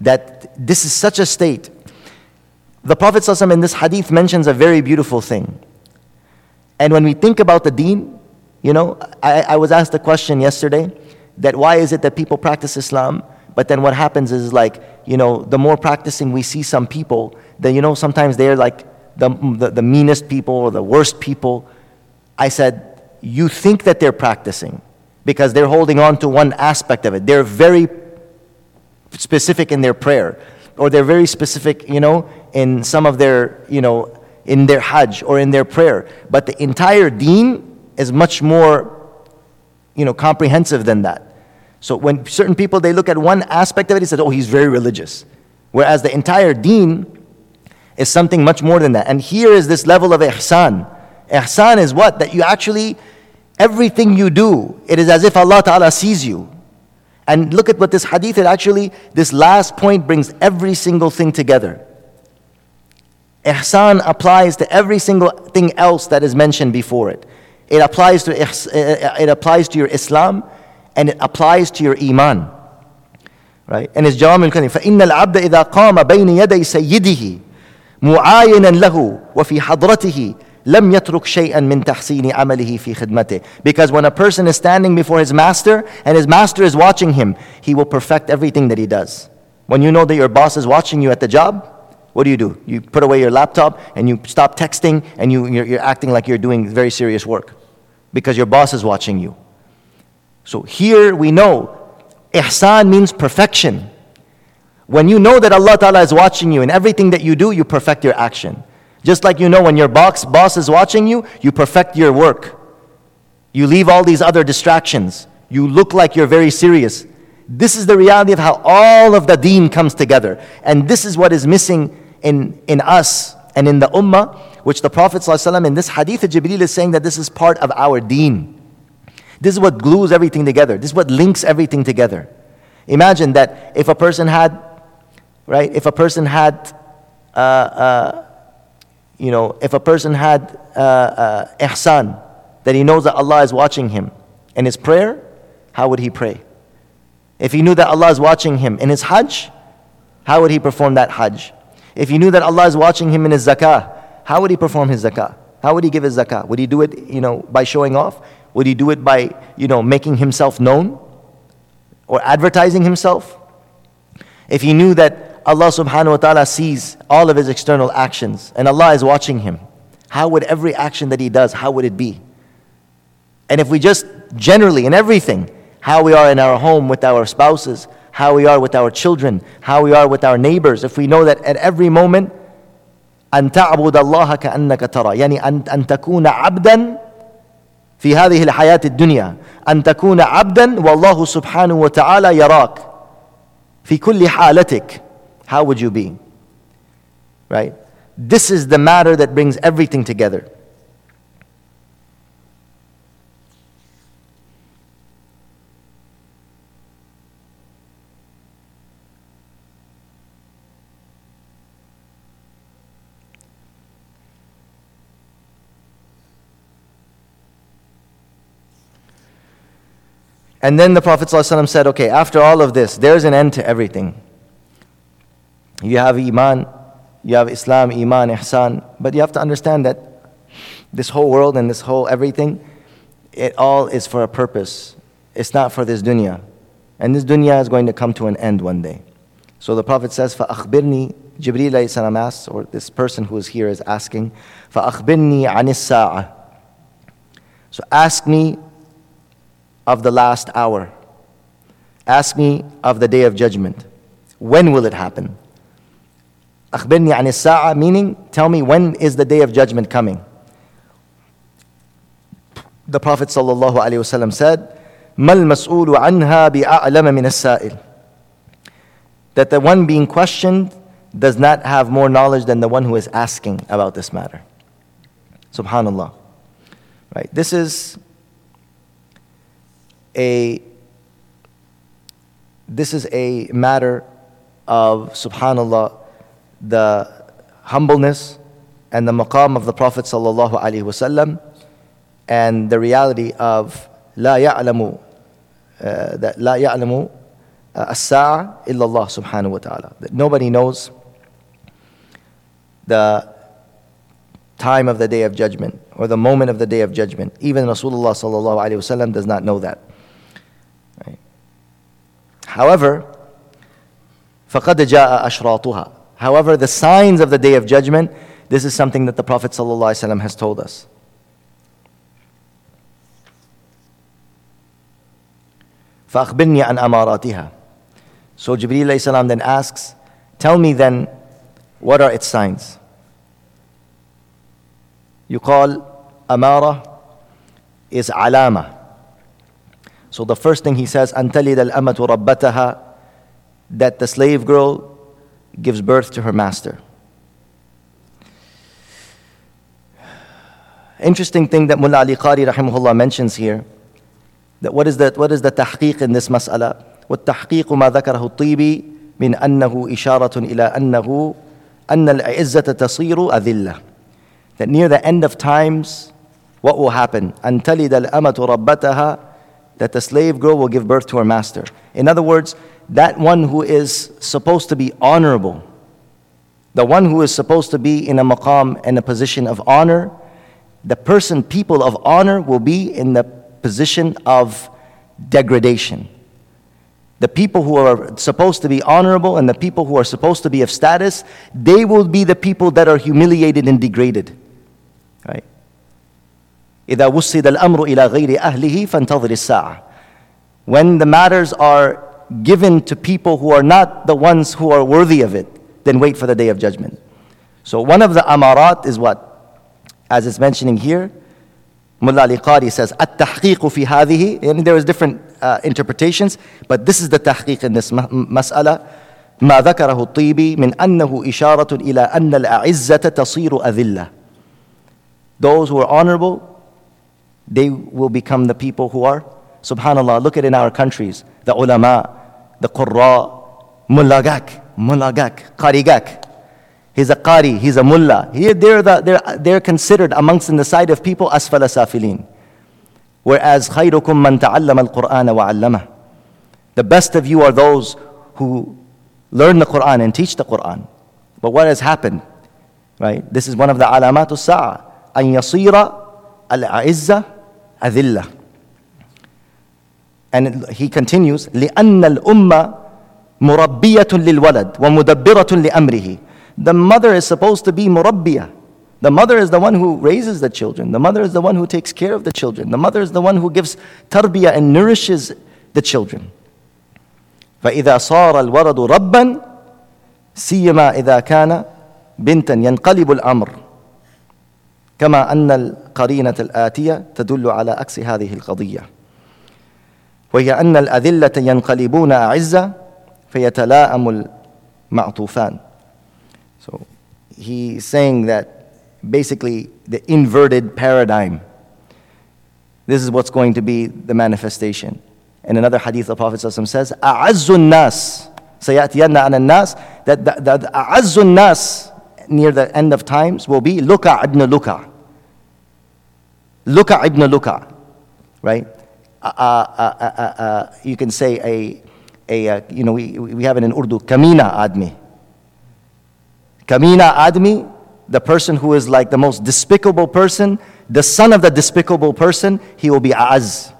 That this is such a state. The Prophet in this hadith mentions a very beautiful thing. And when we think about the deen, you know, I, I was asked a question yesterday that why is it that people practice Islam, but then what happens is like, you know, the more practicing we see some people, then, you know, sometimes they're like the, the, the meanest people or the worst people. I said, you think that they're practicing because they're holding on to one aspect of it. They're very specific in their prayer, or they're very specific, you know, in some of their, you know, in their hajj or in their prayer. But the entire deen is much more, you know, comprehensive than that. So when certain people they look at one aspect of it, he says, "Oh, he's very religious," whereas the entire deen is something much more than that. And here is this level of ihsan. Ihsan is what that you actually everything you do, it is as if Allah Taala sees you. And look at what this hadith, it actually, this last point brings every single thing together. Ihsan applies to every single thing else that is mentioned before it. It applies to, it applies to your Islam and it applies to your Iman. Right? And it's Jawam al-Kalim. فَإِنَّ الْعَبْدَ إِذَا قَامَ بَيْنِ يَدَيْ سَيِّدِهِ مُعَايِنًا لَهُ وَفِي حَضْرَتِهِ لم يترك شيئا من تحسين عمله في خدمته because when a person is standing before his master and his master is watching him he will perfect everything that he does when you know that your boss is watching you at the job what do you do you put away your laptop and you stop texting and you, you're, you're acting like you're doing very serious work because your boss is watching you so here we know ihsan means perfection when you know that allah ta'ala is watching you and everything that you do you perfect your action just like you know when your boss, boss is watching you, you perfect your work. You leave all these other distractions. You look like you're very serious. This is the reality of how all of the deen comes together. And this is what is missing in, in us and in the ummah, which the Prophet ﷺ in this hadith of Jibreel is saying that this is part of our deen. This is what glues everything together. This is what links everything together. Imagine that if a person had, right, if a person had uh, uh, you know, if a person had uh, uh, ihsan, that he knows that Allah is watching him in his prayer, how would he pray? If he knew that Allah is watching him in his hajj, how would he perform that hajj? If he knew that Allah is watching him in his zakah, how would he perform his zakah? How would he give his zakah? Would he do it, you know, by showing off? Would he do it by, you know, making himself known or advertising himself? If he knew that Allah subhanahu wa ta'ala sees all of his external actions and Allah is watching him. How would every action that he does, how would it be? And if we just generally in everything, how we are in our home with our spouses, how we are with our children, how we are with our neighbors, if we know that at every moment, أن تعبد الله كأنك ترى يعني أن, أن تكون عبدا في هذه الحياة الدنيا أن تكون عبدا والله سبحانه وتعالى يراك في كل حالتك how would you be? Right? This is the matter that brings everything together. And then the Prophet ﷺ said, okay, after all of this, there's an end to everything. You have Iman, you have Islam, Iman, Ihsan, but you have to understand that this whole world and this whole everything, it all is for a purpose. It's not for this dunya. And this dunya is going to come to an end one day. So the Prophet says, فَأَخْبِرْنِي Jibreel salam asks, or this person who is here is asking, فَأَخْبِرْنِي عَنِ السَّاعَةِ So ask me of the last hour. Ask me of the day of judgment. When will it happen? أخبرني عن الساعة meaning tell me when is the day of judgment coming. The Prophet صلى الله عليه وسلم said ما المسؤول عنها بأعلم من السائل that the one being questioned does not have more knowledge than the one who is asking about this matter. Subhanallah. Right? This is a this is a matter of subhanallah the humbleness and the maqam of the prophet sallallahu alaihi wasallam and the reality of la ya'lamu uh, that la ya'lamu uh, as-sa'a illa Allah subhanahu wa ta'ala. That nobody knows the time of the day of judgment or the moment of the day of judgment. Even rasulullah sallallahu alaihi wasallam does not know that. however فقد جاء أشراطها however the signs of the day of judgment this is something that the Prophet ﷺ has told us. فأخبرني عن أماراتها. So Jibreel salam then asks, Tell me then, what are its signs? You call amara is alama. So the first thing he says, أنتلد الأمة ربتها, that the slave girl gives birth to her master. Interesting thing that Mullah Ali Qari rahimahullah mentions here, that what is the, what is the tahqiq in this mas'ala? والتحقيق ما ذكره الطيبي من أنه إشارة إلى أنه أن العزة تصير أذلة that near the end of times what will happen أن تلد الأمة ربتها that the slave girl will give birth to her master in other words that one who is supposed to be honorable the one who is supposed to be in a maqam and a position of honor the person, people of honor, will be in the position of degradation. The people who are supposed to be honorable and the people who are supposed to be of status, they will be the people that are humiliated and degraded. Right? إذا الأمر إلى غير أهله فانتظر الساعة. When the matters are given to people who are not the ones who are worthy of it, then wait for the day of judgment. So one of the amarat is what? As it's mentioning here, Mullah Ali Qari says, التحقيق في هذه, and there is different uh, interpretations, but this is the تحقيق in this مسألة. ما ذكره الطيبي من أنه إشارة إلى أن الأعزة تصير أذلة. Those who are honorable they will become the people who are, subhanAllah, look at in our countries, the ulama, the qurra, mullagak, mullagak, qarigak. He's a qari, he's a mullah. He, they're, the, they're, they're considered amongst in the side of people asfala safilin. Whereas khayrukum man ta'allama al-Qur'ana wa 'allama. The best of you are those who learn the Quran and teach the Quran. But what has happened? Right? This is one of the alamatus sa'a. An yasira al-'izza أذلة. And he continues, لأن الأمة مربية للولد ومدبرة لأمره. The mother is supposed to be murabbiyah. The mother is the one who raises the children. The mother is the one who takes care of the children. The mother is the one who gives tarbiyah and nourishes the children. فإذا صار الولد ربا سيما إذا كان بنتا ينقلب الأمر كما أن القرينة الآتية تدل على عكس هذه القضية وهي أن الأذلة ينقلبون أعزة فيتلاءم المعطوفان so he's saying that basically the inverted paradigm. This is what's going to be the manifestation. In another hadith, the Prophet says, "A'azzun nas sayatiyanna an nas." That the, the, the nas near the end of times will be Luka ibn Luka. Luka ibn Luka, right? Uh, uh, uh, you can say a, a you know, we, we have it in Urdu, kamina admi Kamina Admi, the person who is like the most despicable person, the son of the despicable person, he will be Az.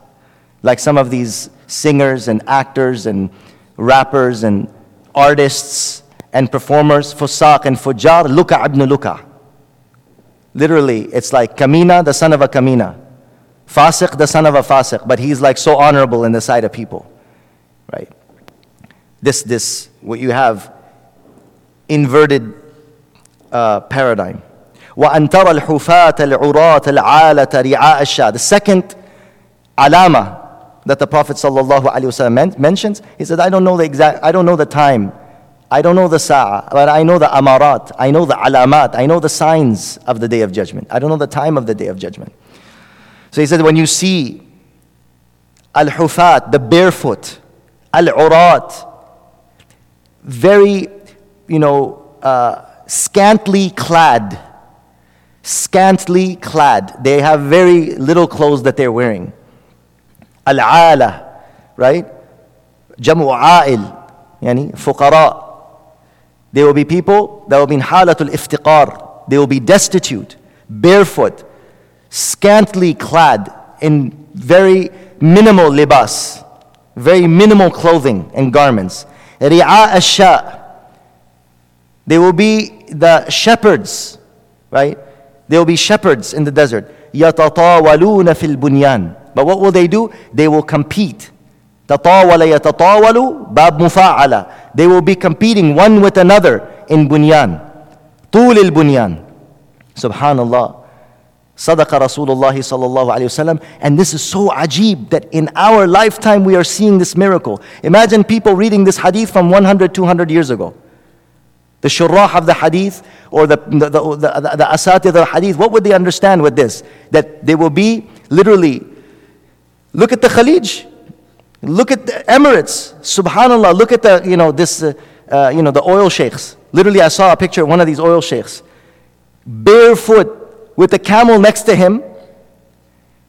Like some of these singers and actors and rappers and artists and performers, Fusaq and Fujar, Luka ibn Luka. Literally, it's like Kamina, the son of a Kamina. Fasiq, the son of a Fasiq, but he's like so honorable in the sight of people. Right? This, this, what you have, inverted uh, paradigm. وأن ترى الحفاة العراة العالة رعاء الشاة. The second alama that the Prophet ﷺ mentions, he said, I don't know the exact, I don't know the time, I don't know the sa'a, but I know the amarat, I know the alamat, I know the signs of the day of judgment. I don't know the time of the day of judgment. So he said, when you see al-hufat, the barefoot, al-urat, very, you know, uh, scantily clad, scantily clad. They have very little clothes that they're wearing. Al-ala, right? Jamu a'il, yani fuqara. There will be people that will be in halatul iftiqar. They will be destitute, barefoot, scantily clad in very minimal libas, very minimal clothing and garments. Ri'a asha. They will be the shepherds, right? They will be shepherds in the desert. يَتَطَاوَلُونَ فِي الْبُنْيَانِ But what will they do? They will compete. تطاول يتطاول باب مفاعلة. They will be competing one with another in bunyan. طول البنيان. Subhanallah. صدق رسول الله صلى الله عليه وسلم. And this is so ajib that in our lifetime we are seeing this miracle. Imagine people reading this hadith from 100, 200 years ago. The shurrah of the hadith or the, the, the, the, the asatid of the hadith, what would they understand with this? That they will be literally, look at the Khalij, look at the Emirates, subhanAllah, look at the, you know, this, uh, uh, you know, the oil sheikhs. Literally, I saw a picture of one of these oil sheikhs, barefoot with a camel next to him.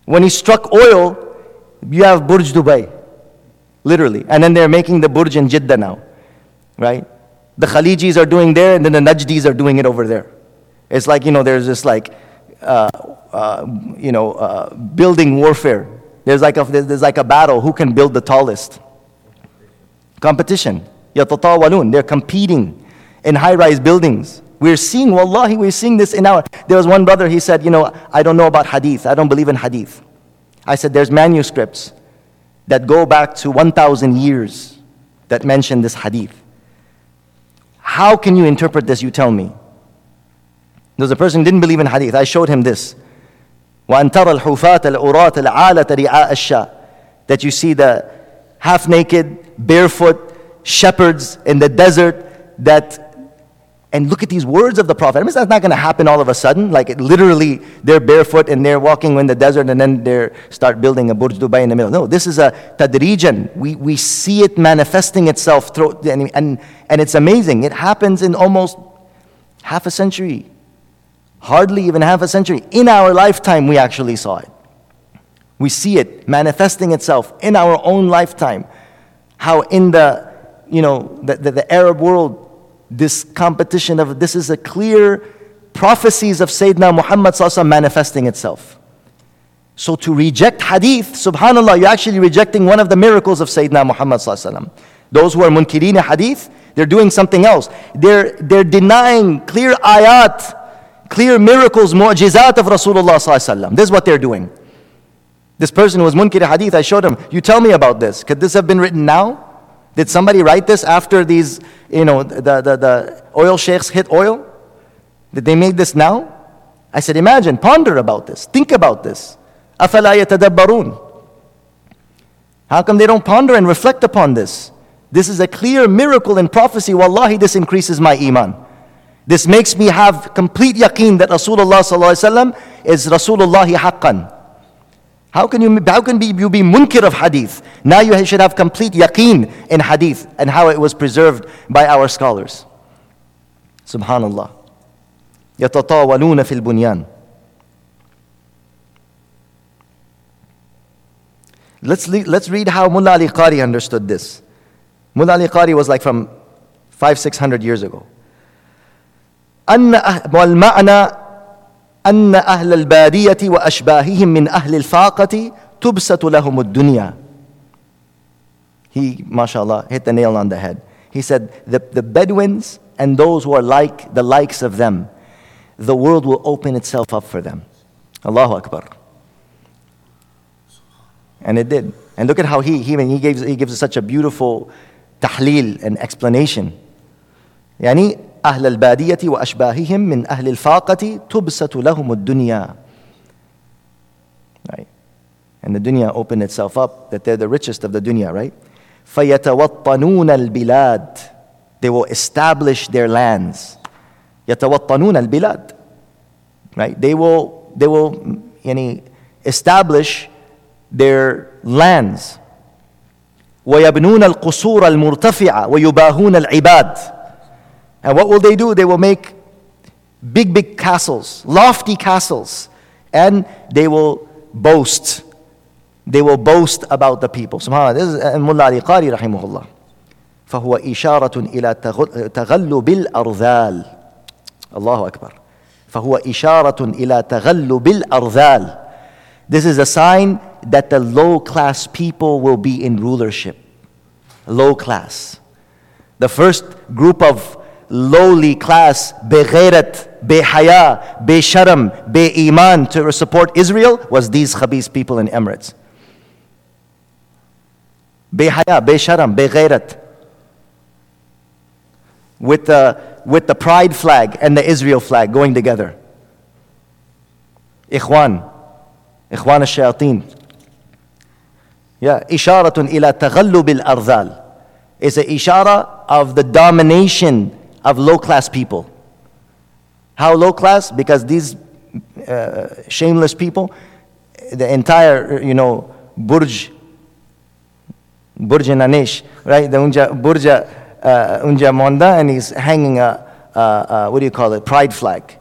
When he struck oil, you have Burj Dubai, literally. And then they're making the Burj in Jeddah now, right? The Khalijis are doing there, and then the Najdis are doing it over there. It's like, you know, there's this like, uh, uh, you know, uh, building warfare. There's like, a, there's like a battle who can build the tallest. Competition. Yatatawalun. They're competing in high rise buildings. We're seeing, wallahi, we're seeing this in our. There was one brother, he said, You know, I don't know about hadith. I don't believe in hadith. I said, There's manuscripts that go back to 1,000 years that mention this hadith. How can you interpret this? You tell me. There was a person who didn't believe in hadith. I showed him this. وأن ترى الحفاة العراة العالة رعاء الشاة that you see the half naked, barefoot shepherds in the desert that and look at these words of the Prophet. I mean, that's not going to happen all of a sudden. Like it, literally, they're barefoot and they're walking in the desert and then they start building a Burj Dubai in the middle. No, this is a tadrijan. We, we see it manifesting itself through, and, and, and it's amazing. It happens in almost half a century. Hardly even half a century. In our lifetime, we actually saw it. We see it manifesting itself in our own lifetime. How in the, you know, the, the, the Arab world, this competition of this is a clear prophecies of Sayyidina Muhammad manifesting itself. So to reject hadith, subhanAllah, you're actually rejecting one of the miracles of Sayyidina Muhammad. Those who are munkireen hadith, they're doing something else. They're, they're denying clear ayat, clear miracles, mu'jizat of Rasulullah. This is what they're doing. This person who was munkir hadith, I showed him, you tell me about this. Could this have been written now? Did somebody write this after these, you know, the, the, the oil sheikhs hit oil? Did they make this now? I said, imagine, ponder about this, think about this. أَفَلَا يَتَدَبَّرُونَ How come they don't ponder and reflect upon this? This is a clear miracle in prophecy. Wallahi, this increases my iman. This makes me have complete yaqeen that Rasulullah is Rasulullah haqqan. How can you, how can you be munkir of hadith? Now you should have complete yaqeen in hadith and how it was preserved by our scholars. Subhanallah. يتطاولون في البنيان. Let's, let's read how Mullah Ali Qari understood this. Mullah Ali Qari was like from five, six hundred years ago. أن والمعنى أن أهل البادية وأشباههم من أهل الفاقة تبسط لهم الدنيا. He, mashallah, hit the nail on the head. He said, the, the Bedouins and those who are like the likes of them, the world will open itself up for them. Allahu Akbar. And it did. And look at how he, he, he, gives, he gives us such a beautiful tahleel and explanation. يعني أهل البادية وأشباههم من أهل الفاقة تبسط لهم الدنيا right and the dunya open itself up that they're the richest of the dunya right فيتوطنون البلاد they will establish their lands يتوطنون البلاد right they will they will يعني establish their lands ويبنون القصور المرتفعة ويباهون العباد And what will they do? They will make big, big castles, lofty castles, and they will boast. They will boast about the people. SubhanAllah. This is uh, Mullah Ali Qari rahimahullah. فهو إشارة إلى تغلب الأرذال الله أكبر فهو إشارة إلى تغلب الأرذال This is a sign that the low class people will be in rulership. Low class. The first group of lowly class, بغيرت, بحياة, بشرم, بإيمان to support Israel was these Khabis people in Emirates. بحياة, بشرم, بغيرت. With the, with the pride flag and the Israel flag going together. إخوان إخوان الشياطين yeah إشارة إلى تغلب الأرذال is a ishara of the domination of low class people. How low class? Because these uh, shameless people, the entire, you know, Burj, Burj Nanesh, right? The Unja, Burj uh, Unja Monda, and he's hanging a, a, a, what do you call it, pride flag.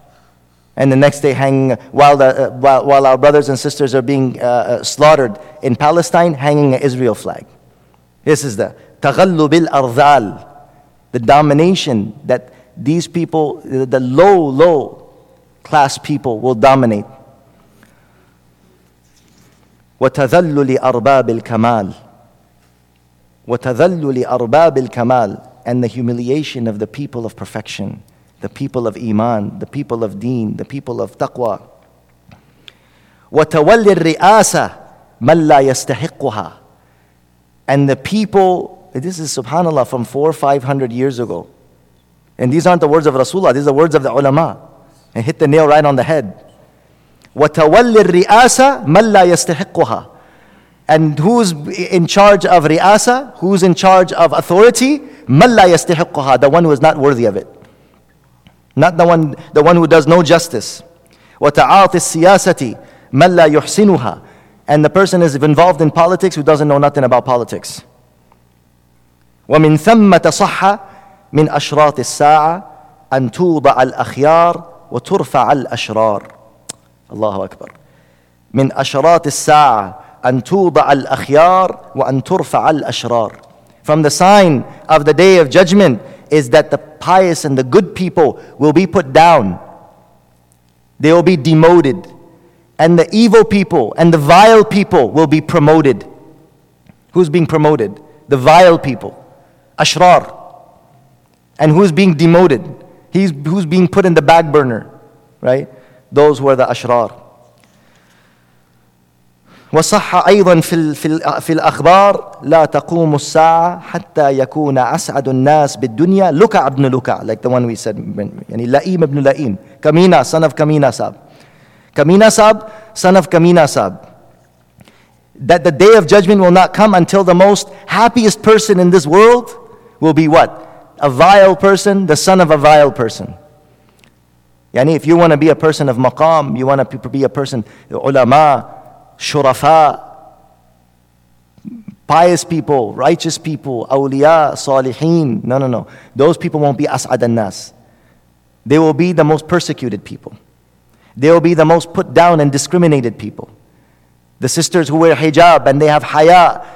And the next day, hanging, while, the, uh, while, while our brothers and sisters are being uh, uh slaughtered in Palestine, hanging an Israel flag. This is the تغلب الأرذال the domination that these people, the low, low class people will dominate. وتذلل أرباب الكمال وتذلل أرباب الكمال and the humiliation of the people of perfection, the people of Iman, the people of Deen, the people of Taqwa. وتولي الرئاسة من لا يستحقها and the people this is subhanAllah from four or five hundred years ago. And these aren't the words of Rasulullah, these are the words of the ulama. And hit the nail right on the head. وَتَوَلِّ الرِّئَاسَ مَنْ لَا يَسْتَحِقُّهَا And who's in charge of ri'asa? Who's in charge of authority? مَنْ لَا يَسْتَحِقُّهَا The one who is not worthy of it. Not the one, the one who does no justice. وَتَعَاطِ السِّيَاسَةِ مَنْ لَا يُحْسِنُهَا And the person is involved in politics who doesn't know nothing about politics. ومن ثم صح من أشراط الساعة أن توضع الأخيار وترفع الأشرار الله أكبر من أشراط الساعة أن توضع الأخيار وأن ترفع الأشرار From the sign of the day of judgment is that the pious and the good people will be put down. They will be demoted. And the evil people and the vile people will be promoted. Who's being promoted? The vile people. ashrar. And who's being demoted? He's, who's being put in the back burner, right? Those who are the ashrar. وصح أيضا في في الأخبار لا تقوم الساعة حتى يكون أسعد الناس بالدنيا لكع ابن لكع like the one we said يعني لئيم ابن لئيم كمينة son of كمينة ساب كمينة ساب son of كمينة ساب that the day of judgment will not come until the most happiest person in this world will be what? A vile person, the son of a vile person. Yani if you want to be a person of maqam, you want to be a person, ulama, shurafa, pious people, righteous people, awliya, salihin. No, no, no. Those people won't be as'ad nas. They will be the most persecuted people. They will be the most put down and discriminated people. The sisters who wear hijab and they have haya,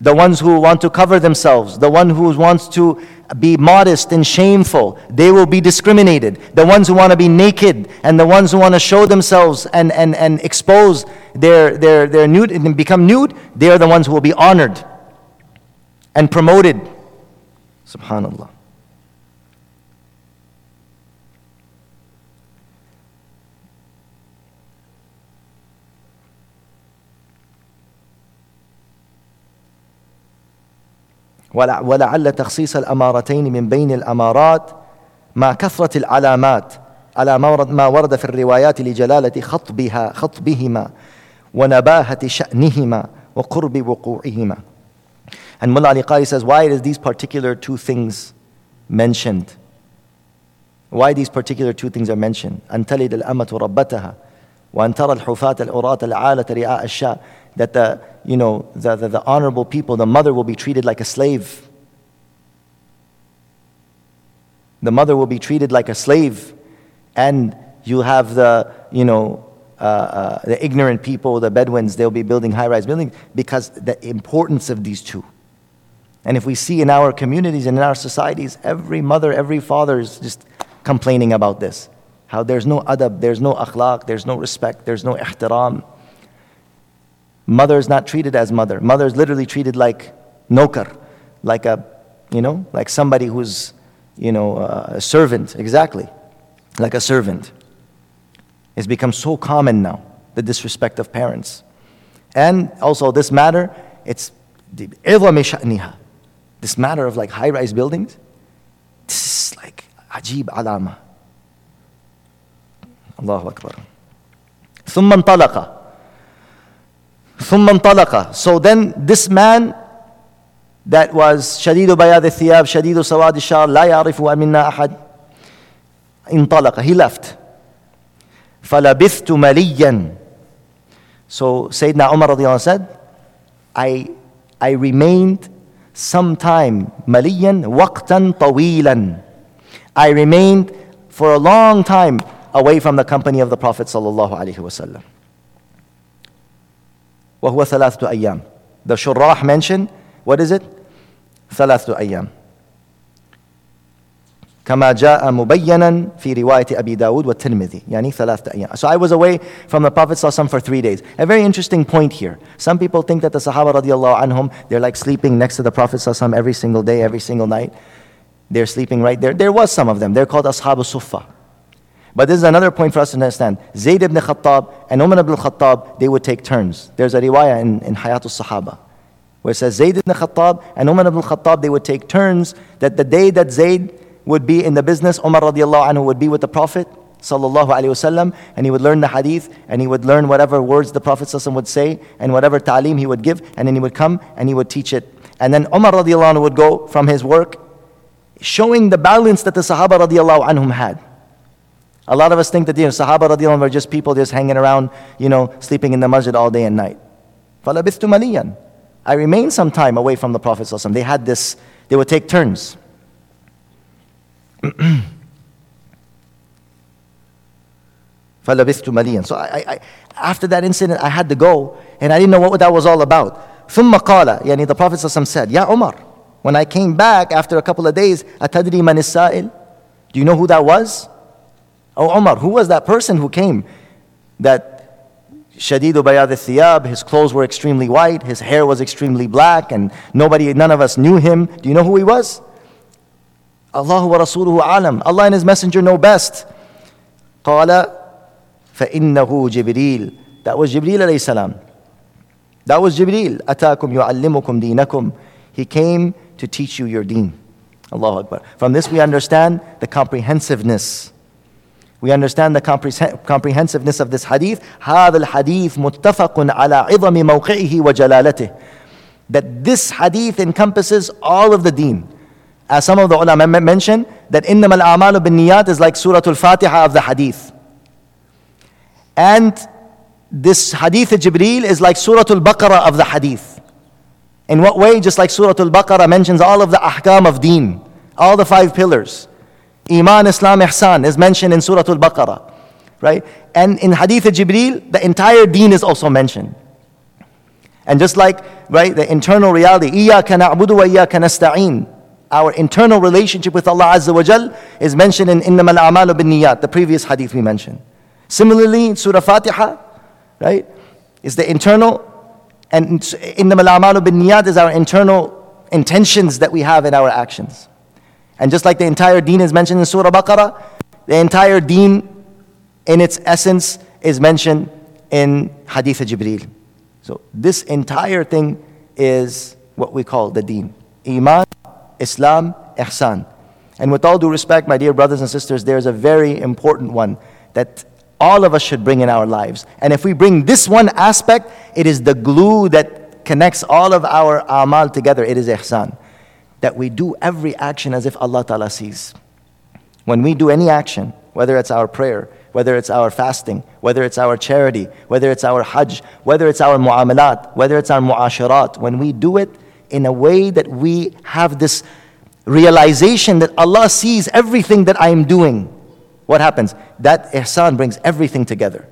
the ones who want to cover themselves, the one who wants to be modest and shameful, they will be discriminated. The ones who want to be naked and the ones who want to show themselves and, and, and expose their, their, their nude and become nude, they are the ones who will be honored and promoted. Subhanallah. ولعل تخصيص الأمارتين من بين الأمارات مع كثرة العلامات على ما ورد في الروايات لجلالة خطبها خطبهما ونباهة شأنهما وقرب وقوعهما And Mullah Ali Qari says, why is these particular two things mentioned? Why these particular two things are mentioned? أن تلد الأمة ربتها وأن ترى الحفاة العراة العالة رعاء الشاء that the, you know, the, the, the honorable people, the mother will be treated like a slave. The mother will be treated like a slave. And you'll have the, you know, uh, uh, the ignorant people, the Bedouins, they'll be building high rise buildings because the importance of these two. And if we see in our communities and in our societies, every mother, every father is just complaining about this. How there's no adab, there's no akhlaq, there's no respect, there's no ihtiram. Mother is not treated as mother. Mother is literally treated like nokar, like a, you know, like somebody who's, you know, uh, a servant, exactly, like a servant. It's become so common now, the disrespect of parents. And also, this matter, it's this matter of like high rise buildings, this is like ajib alama. Allahu Akbar. ثم انطلق ثم انطلق So then this man that was شديد بياض الثياب شديد سواد الشعر لا يعرف منا أحد انطلق he left فلبثت مليا So Sayyidina Umar radiallahu said, I, I remained some time, maliyan waqtan tawilan. I remained for a long time away from the company of the Prophet sallallahu alaihi wasallam. وهو ثلاثة أيام. The Shurrah mentioned, what is it? ثلاثة أيام. كما جاء مبينا في رواية أبي داود والترمذي يعني ثلاثة أيام So I was away from the Prophet ﷺ for three days. A very interesting point here. Some people think that the Sahaba radiallahu anhum, they're like sleeping next to the Prophet ﷺ every single day, every single night. They're sleeping right there. There was some of them. They're called Ashab al-Suffah. but this is another point for us to understand. Zayd ibn Khattab and Umar ibn Khattab, they would take turns. There's a riwayah in, in Hayat al-Sahaba where it says Zayd ibn Khattab and Umar ibn Khattab, they would take turns that the day that Zayd would be in the business, Umar radiallahu anhu would be with the Prophet sallallahu alaihi wasallam, and he would learn the hadith, and he would learn whatever words the Prophet would say, and whatever ta'lim he would give, and then he would come and he would teach it. And then Umar radiallahu anhu would go from his work, showing the balance that the Sahaba radiallahu anhum had. A lot of us think that you know, Sahaba radiallahu anhum were just people just hanging around, you know, sleeping in the masjid all day and night. فَلَبِثْتُ مَلِيًّا I remained some time away from the Prophet They had this, they would take turns. (clears throat) فلبثت مليا. So I, I, after that incident, I had to go, and I didn't know what that was all about. ثم قال, يعني the Prophet said, Ya Umar, when I came back after a couple of days, أتدري من السائل? Do you know who that was? Oh Umar, who was that person who came? That Shadidu bayad thiyab, his clothes were extremely white, his hair was extremely black, and nobody, none of us knew him. Do you know who he was? Allah wa Rasuluhu alam. Allah and His Messenger know best. قال فإنه جبريل. That was Jibreel alayhi salam. That was Jibreel. أتاكم يعلمكم دينكم. He came to teach you your deen. Allahu Akbar. From this we understand the comprehensiveness. We understand the comprehensiveness of this hadith. هذا الحديث متفق على عظم موقعه وجلالته. That this hadith encompasses all of the deen as some of the ulama mention, that إِنَّمَا الْأَعْمَالُ بِالنِّيَّاتِ is like Surah Al-Fatiha of the hadith. And this hadith of Jibreel is like Surah Al-Baqarah of the hadith. In what way? Just like Surah Al-Baqarah mentions all of the ahkam of deen, all the five pillars. Iman, Islam, Ihsan is mentioned in Surah Al-Baqarah. Right? And in Hadith Jibril, the entire deen is also mentioned. And just like, right, the internal reality, إِيَّاكَ نَعْبُدُ وَإِيَّاكَ نَسْتَعِينَ Our internal relationship with Allah Azza wa Jal is mentioned in إِنَّمَا الْأَعْمَالُ بِالنِّيَّاتِ The previous hadith we mentioned. Similarly, in Surah Fatiha, right, is the internal, and إِنَّمَا الْأَعْمَالُ بِالنِّيَّاتِ is our internal intentions that we have in our actions. And just like the entire deen is mentioned in Surah Baqarah, the entire deen in its essence is mentioned in Hadith Jibreel. So this entire thing is what we call the deen. Iman, Islam, ihsan. And with all due respect, my dear brothers and sisters, there's a very important one that all of us should bring in our lives. And if we bring this one aspect, it is the glue that connects all of our amal together. It is ihsan. That we do every action as if Allah Ta'ala sees. When we do any action, whether it's our prayer, whether it's our fasting, whether it's our charity, whether it's our hajj, whether it's our mu'amalat, whether it's our mu'asharat, when we do it, in a way that we have this realization that Allah sees everything that I am doing. what happens? That ihsan brings everything together.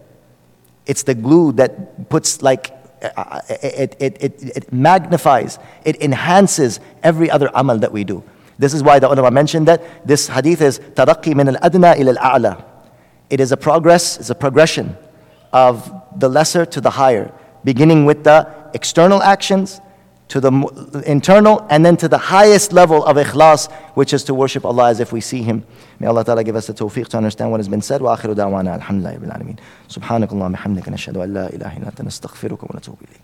It's the glue that puts like, it, it, it, it magnifies, it enhances every other amal that we do. This is why the ulama mentioned that this hadith is taraqi min al-adna ila al-a'la. It is a progress, it's a progression of the lesser to the higher, beginning with the external actions to the internal and then to the highest level of ikhlas, which is to worship Allah as if we see Him. May Allah Ta'ala give us the tawfiq to understand what has been said. Wa akhiru da'wana alhamdulillahi bil alameen. Subhanakallah bihamdika nashhadu an la ilaha illa anta nastaghfiruka wa natubu ilayk.